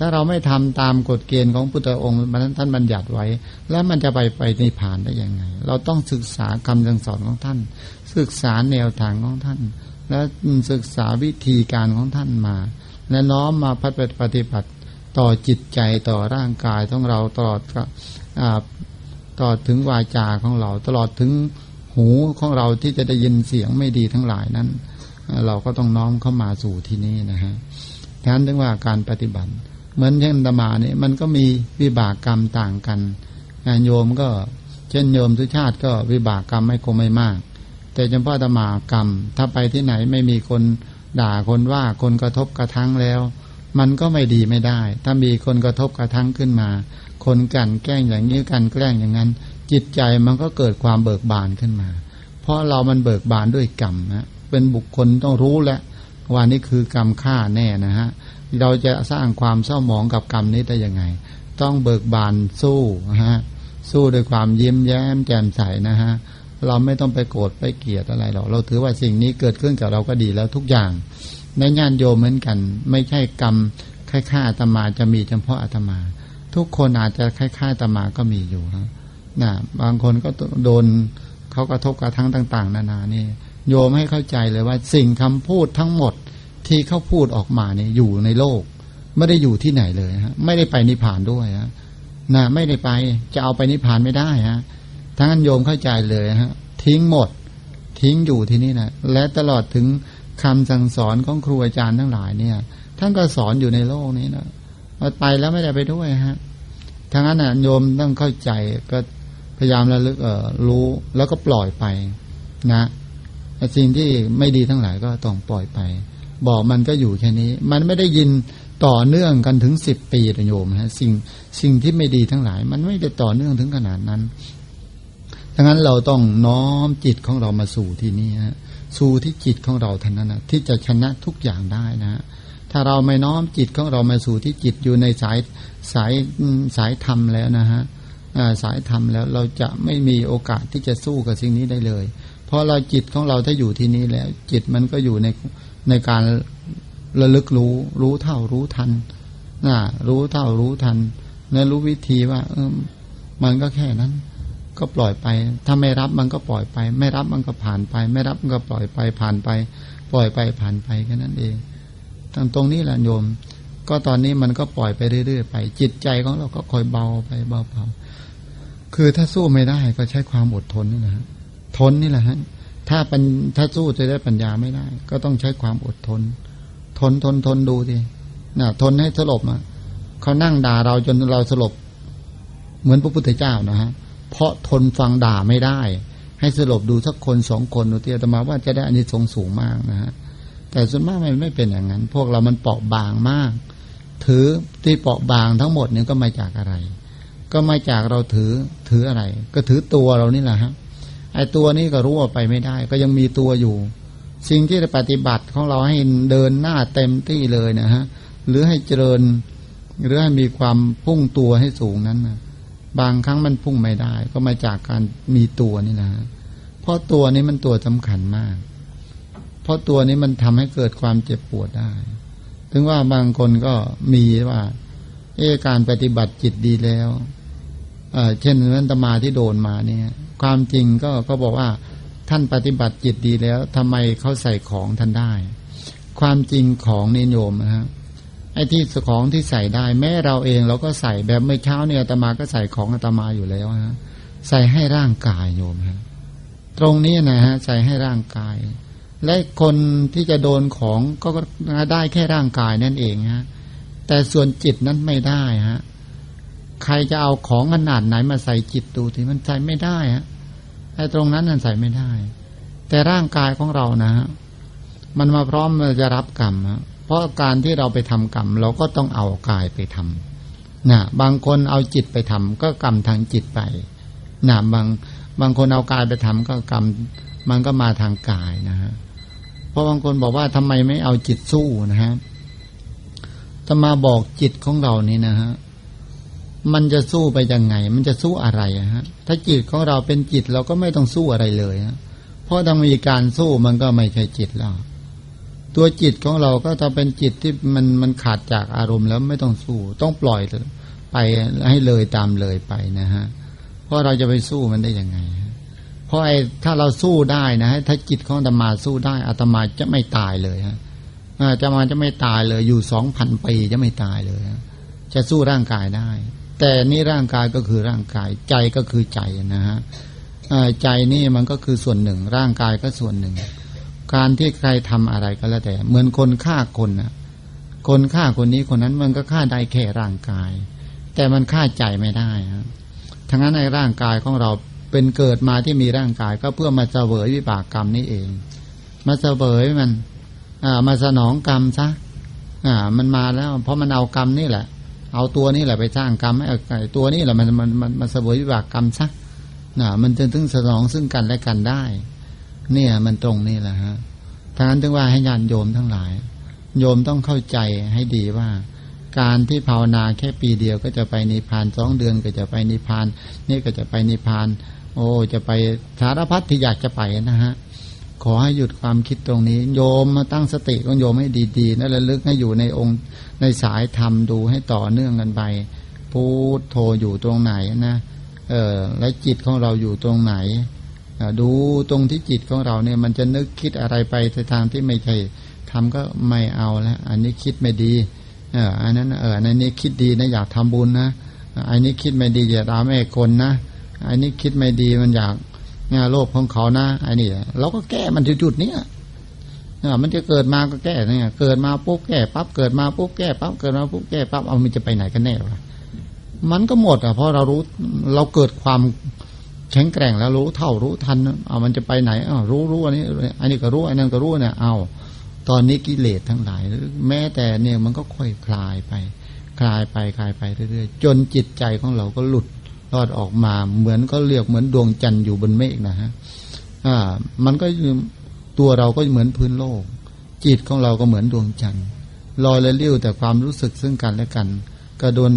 ถ้าเราไม่ทำตามกฎเกณฑ์ของพุทธองค์มันท่านบัญญัติไว้ แล้วมันจะไปไปในผ่านได้ยังไง เราต้องศึกษาคำสั่งสอนของท่าน ศึกษาแนวทางของท่าน และศึกษาวิธีการของท่านมา และน้อมมาพัฒปฏิบัติต่อจิตใจต่อร่างกายของเราตลอดต่อถึงวาจาของเราตลอดถึง หูของเราที่จะได้ยินเสียงไม่ดีทั้งหลายนั้น เราก็ต้องน้อมเข้ามาสู่ที่นี่นะฮะฉะนั้นถึงว่าการปฏิบัติ เหมือนเช่นธรรมาเนี่ยมันก็มีวิบากกรรมต่างกันโยมก็เช่นโยมทุชาติก็วิบากกรรมไม่คงไม่มาก แต่เฉพาะธรรมากรรม ถ้าไปที่ไหนไม่มีคนด่าคนว่าคนกระทบกระทั่งแล้ว มันก็ไม่ดีไม่ได้ ถ้ามีคนกระทบกระทั่งขึ้นมา คนกันแกล้งอย่างนี้กันแกล้งอย่างนั้น จิตใจมันก็เกิดความเบิกบานขึ้นมา เพราะเรามันเบิกบานด้วยกรรมนะเป็นบุคคลต้องรู้และว่านี่คือกรรมฆ่าแน่นะฮะเราจะสร้างความเศร้าหมองกับกรรมนี้ได้ยังไง ต้องเบิกบานสู้นะฮะสู้ด้วยความยิ้มแย้มแจ่มใสนะฮะเราไม่ต้องไปโกรธไปเกลียดอะไรหรอกเราถือว่าสิ่งนี้เกิดขึ้นกับเราก็ดีแล้วทุกอย่าง ในญาติโยมเหมือนกัน ไม่ใช่กรรมคล้ายๆอาตมาจะมีเฉพาะอาตมา ทุกคนอาจจะคล้ายๆอาตมาก็มีอยู่นะ นะบางคนก็โดนเขากระทบกระทั่งต่าง ๆ นานานี่โยมให้เข้าใจเลยว่าสิ่งคำพูดทั้งหมดที่เขาพูดออกมาเนี่ยอยู่ในโลก ไม่ได้อยู่ที่ไหนเลยฮะไม่ได้ไปนิพพานด้วยฮะนะไม่ได้ไปจะเอาไปนิพพานไม่ได้ฮะทั้งนั้นโยมเข้าใจเลยฮะทิ้งหมดทิ้งอยู่ที่นี่นะและตลอดถึงคำสั่งสอนของครูอาจารย์ทั้งหลายเนี่ย ท่านก็สอนอยู่ในโลกนี้นะไปแล้วไม่ได้ไปด้วยฮะทั้งนั้นนะโยมต้องเข้าใจก็ พยายามระลึกเออรู้แล้วก็ปล่อยไปนะสิ่งที่ไม่ดีทั้งหลายก็ต้องปล่อยไป บอกมันก็อยู่แค่นี้ มันไม่ได้ยินต่อเนื่องกันถึงสิบปีนะโยมฮะสิ่งสิ่งที่ไม่ดีทั้งหลาย มันไม่ได้ต่อเนื่องถึงขนาดนั้นดังนั้นเราต้องน้อมจิตของเรามาสู่ที่นี่ฮะสู่ที่จิตของเราเท่านั้นนะที่จะชนะทุกอย่างได้นะ ถ้าเราไม่น้อมจิตของเรามาสู่ที่จิตอยู่ในสายสายสายธรรมแล้วนะฮะ สายธรรมแล้วเราจะไม่มีโอกาสที่จะสู้กับสิ่งนี้ได้เลย เพราะเราจิตของเราถ้าอยู่ที่นี้แล้ว จิตมันก็อยู่ในในการระลึกรู้ รู้เท่ารู้ทันนะรู้เท่ารู้ทันและรู้วิธีว่า เออมันก็แค่นั้น ก็ปล่อยไป ถ้าไม่รับมันก็ปล่อยไป ไม่รับมันก็ผ่านไป ไม่รับมันก็ปล่อยไปผ่านไป ปล่อยไปผ่านไปแค่นั้นเองตรงตรงนี้แหละโยม ก็ตอนนี้มันก็ปล่อยไปเรื่อยๆไป จิตใจของเราก็คอยเบาไปเบาๆ คือถ้าสู้ไม่ได้ก็ใช้ความอดทนนี่แหละทนนี่แหละฮะถ้าปัญถ้าสู้จะได้ปัญญาไม่ได้ ก็ต้องใช้ความอดทน ทนทนทนดูดิน่ะ ทนให้สลบอะเขานั่งด่าเราจนเราสลบ เหมือนพระพุทธเจ้านะฮะเพราะทนฟังด่าไม่ได้ ให้สลบดูสักคนสองคนดูเตียตมาว่าจะได้อันนี้ทรงสูงมากนะฮะแต่ส่วนมากมันไม่เป็นอย่างนั้น พวกเรามันเปราะบางมาก ถือที่เปราะบางทั้งหมดนี่ก็มาจากอะไร ก็มาจากเราถือถืออะไร ก็ถือตัวเรานี่แหละฮะไอ้ตัวนี้ก็รู้ว่าไปไม่ได้ ก็ยังมีตัวอยู่ สิ่งที่ปฏิบัติของเราให้เดินหน้าเต็มที่เลยนะฮะหรือให้เจริญหรือให้มีความพุ่งตัวให้สูงนั้นนะบางครั้งมันพุ่งไม่ได้ ก็มาจากการมีตัวนี่นะเพราะตัวนี้มันตัวสำคัญมาก เพราะตัวนี้มันทำให้เกิดความเจ็บปวดได้ ถึงว่าบางคนก็มีว่า เอการปฏิบัติจิตดีแล้วเเช่นนั้นตมาที่โดนมาเนี่ย ความจริงก็ก็บอกว่าท่านปฏิบัติจิตดีแล้วทำไมเขาใส่ของท่านได้ ความจริงของนิยมนะฮะไอ้ที่ของที่ใส่ได้ แม้เราเองเราก็ใส่แบบไม่เช้าเนี่ยตมาก็ใส่ของอาตมาอยู่แล้วฮะใส่ให้ร่างกายโยมฮะตรงนี้นะฮะใส่ให้ร่างกาย และคนที่จะโดนของก็ได้แค่ร่างกายนั่นเองฮะ แต่ส่วนจิตนั้นไม่ได้ฮะใครจะเอาของขนาดไหนมาใส่จิตดูที่มันใส่ไม่ได้ฮะไอ้ตรงนั้นนั่นใส่ไม่ได้ แต่ร่างกายของเรานะฮะมันมาพร้อมจะรับกรรมฮะเพราะการที่เราไปทำกรรม เราก็ต้องเอากายไปทำนะบางคนเอาจิตไปทำก็กรรมทางจิตไปนะบางบางคนเอากายไปทำก็กรรม มันก็มาทางกายนะฮะเพราะบางคนบอกว่าทำไมไม่เอาจิตสู้นะฮะ จะมาบอกจิตของเรานี่นะฮะมันจะสู้ไปยังไง มันจะสู้อะไรฮะ ถ้าจิตของเราเป็นจิตเราก็ไม่ต้องสู้อะไรเลยฮะเพราะถ้ามีการสู้มันก็ไม่ใช่จิตแล้ว ตัวจิตของเราก็จะเป็นจิตที่มันมันขาดจากอารมณ์แล้วไม่ต้องสู้ต้องปล่อยไปให้เลยตามเลยไปนะฮะ เพราะเราจะไปสู้มันได้ยังไงเพราะไอ้ถ้าเราสู้ได้นะถ้าจิตของอาตมาสู้ได้อาตมาจะไม่ตายเลยฮะ อาตมาจะไม่ตายเลย อยู่สองพันปีจะไม่ตายเลย จะสู้ร่างกายได้ แต่นี่ร่างกายก็คือร่างกาย ใจก็คือใจนะฮะใจนี่มันก็คือส่วนหนึ่ง ร่างกายก็ส่วนหนึ่ง การที่ใครทำอะไรก็แล้วแต่ เหมือนคนฆ่าคนนะคนฆ่าคนนี้คนนั้นมันก็ฆ่าได้แค่ร่างกาย แต่มันฆ่าใจไม่ได้ครับทั้งนั้นในร่างกายของเราเป็นเกิดมาที่มีร่างกายก็เพื่อมาเสวยวิบากกรรมนี่เอง มาเสวยมัน อ่า มาสนองกรรมซะอ่า มันมาแล้ว เพราะมันเอากรรมนี่แหละ เอาตัวนี้แหละไปสร้างกรรมไอ้ตัวนี้แหละมันมันมันมันสวยวิบากกรรมซะน่ะมันจะถึงสนองซึ่งกันและกันได้ เนี่ยมันตรงนี่แหละฮะทางนั้นถึงว่าให้ญาติโยมทั้งหลาย โยมต้องเข้าใจให้ดีว่า การที่ภาวนาแค่ปีเดียวก็จะไปนิพพานสองเดือนก็จะไปนิพพาน นี่ก็จะไปนิพพาน โอ้จะไปสารพัดที่อยากจะไปนะฮะ ขอให้หยุดความคิดตรงนี้ โยมมาตั้งสติของโยมให้ดีๆนั่นระลึกให้อยู่ในองค์ในสายธรรมดูให้ต่อเนื่องกันไปพูดโทอยู่ตรงไหนนะเออและจิตของเราอยู่ตรงไหนดูตรงที่จิตของเราเนี่ยมันจะนึกคิดอะไรไปในทางที่ไม่ใช่ทำก็ไม่เอาแล้วอันนี้คิดไม่ดีเอออันนั้นเอออันนี้คิดดีนะอยากทำบุญนะอันนี้คิดไม่ดีอย่าตาแม่คนนะอันนี้คิดไม่ดีมันอยาก โลภของเขานะไอ้นี่เราก็แก้มันจุดๆนี้มันจะเกิดมาก็แก้เนี่ยเกิดมาปุ๊บแก้ปั๊บเกิดมาปุ๊บแก้ปั๊บเกิดมาปุ๊บแก้ปั๊บเอามันจะไปไหนกันแน่วะมันก็หมดอะเพราะเรารู้เราเกิดความแข็งแกร่งแล้วรู้เท่ารู้ทันเอามันจะไปไหนอ้าวรู้รู้อันนี้อันนี้ก็รู้อันนั้นก็รู้เนี่ยเอาตอนนี้กิเลสทั้งหลาย แม้แต่เนี่ยมันก็ค่อยคลายไป คลายไปคลายไปเรื่อยๆจนจิตใจของเราก็หลุด รอดออกมา เหมือนก็เรียกเหมือนดวงจันทร์อยู่บนเมฆนะฮะอ่า มันก็ตัวเราก็เหมือนพื้นโลก จิตของเราก็เหมือนดวงจันทร์ลอยและเลี้ยวแต่ความรู้สึกซึ่งกันและกันก็ดวง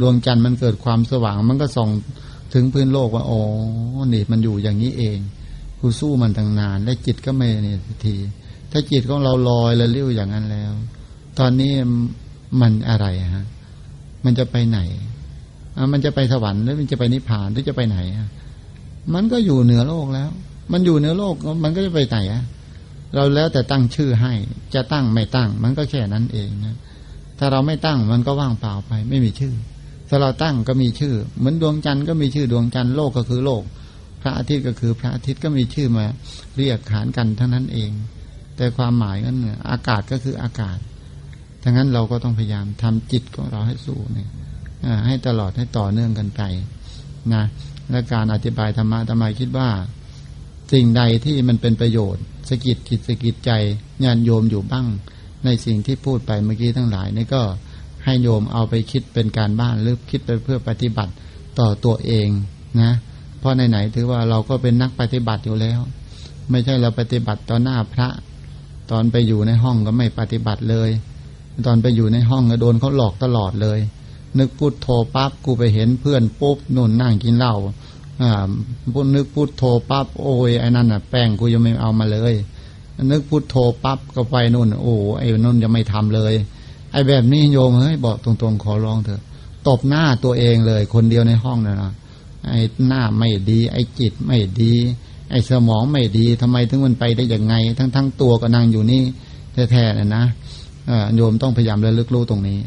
ดวงจันทร์มันเกิดความสว่าง มันก็ส่องถึงพื้นโลกว่าอ๋อนี่มันอยู่อย่างนี้เองกูสู้มันตั้งนาน และจิตก็ไม่เนี่ยที ถ้าจิตของเราลอยและเลี้ยวอย่างนั้นแล้ว ตอนนี้มันอะไรฮะ มันจะไปไหน มันจะไปสวรรค์หรือมันจะไปนิพพานหรือจะไปไหนมันก็อยู่เหนือโลกแล้ว มันอยู่เหนือโลกมันก็จะไปไหนอะเราแล้วแต่ตั้งชื่อให้ จะตั้งไม่ตั้ง มันก็แค่นั้นเองนะถ้าเราไม่ตั้งมันก็ว่างเปล่าไป ไม่มีชื่อ ถ้าเราตั้งก็มีชื่อ เหมือนดวงจันทร์ก็มีชื่อดวงจันทร์โลกก็คือโลก พระอาทิตย์ก็คือพระอาทิตย์ก็มีชื่อมา เรียกขานกันทั้งนั้นเอง แต่ความหมายนั้นอากาศก็คืออากาศทั้งนั้นเราก็ต้องพยายามทำจิตของเราให้สู้เนี่ย ให้ตลอดให้ต่อเนื่องกันไปนะและการอธิบายธรรมะทำไมคิดว่า สิ่งใดที่มันเป็นประโยชน์สกิดจิตสกิดใจญาณโยมอยู่บ้าง ในสิ่งที่พูดไปเมื่อกี้ทั้งหลายนี่ก็ให้โยมเอาไปคิดเป็นการบ้านหรือคิดไปเพื่อปฏิบัติต่อตัวเองนะเพราะไหนๆถือว่าเราก็เป็นนักปฏิบัติอยู่แล้ว ไม่ใช่เราปฏิบัติต่อหน้าพระ ตอนไปอยู่ในห้องก็ไม่ปฏิบัติเลย ตอนไปอยู่ในห้องก็โดนเขาหลอกตลอดเลย นึกพูดโทรปั๊บกูไปเห็นเพื่อนปุ๊บนุ่นนั่งกินเหล้าอ่าพูดนึกพูดโทรปั๊บโอ้ยไอ้นั่นอะแป้งกูยังไม่เอามาเลย นึกพุทโธปั๊บก็ไปนู่น โอ้ไอ้นู่นจะไม่ทำเลย ไอ้แบบนี้โยมเฮ้ยบอกตรงๆ ขอร้องเถอะ ตบหน้าตัวเองเลย คนเดียวในห้องนะนะไอ้หน้าไม่ดี ไอ้จิตไม่ดี ไอ้สมองไม่ดีทำไมถึงมันไปได้ย่างไง ทั้งทั้งตัวก็นั่งอยู่นี่แท้ๆนะนะโยมต้องพยายามระลึกรู้ตรงนี้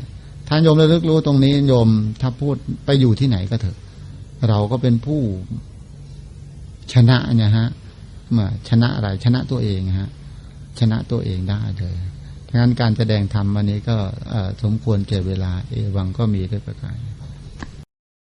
ถ้าโยมระลึกรู้ตรงนี้โยมถ้าพูดไปอยู่ที่ไหนก็เถอะ เราก็เป็นผู้ชนะเนี่ยฮะมาชนะอะไรชนะตัวเองฮะ ชนะตัวเองได้เลยดังนั้นการแสดงธรรมวันนี้ก็สมควรเก็บเวลา เอวังก็มีด้วยประการ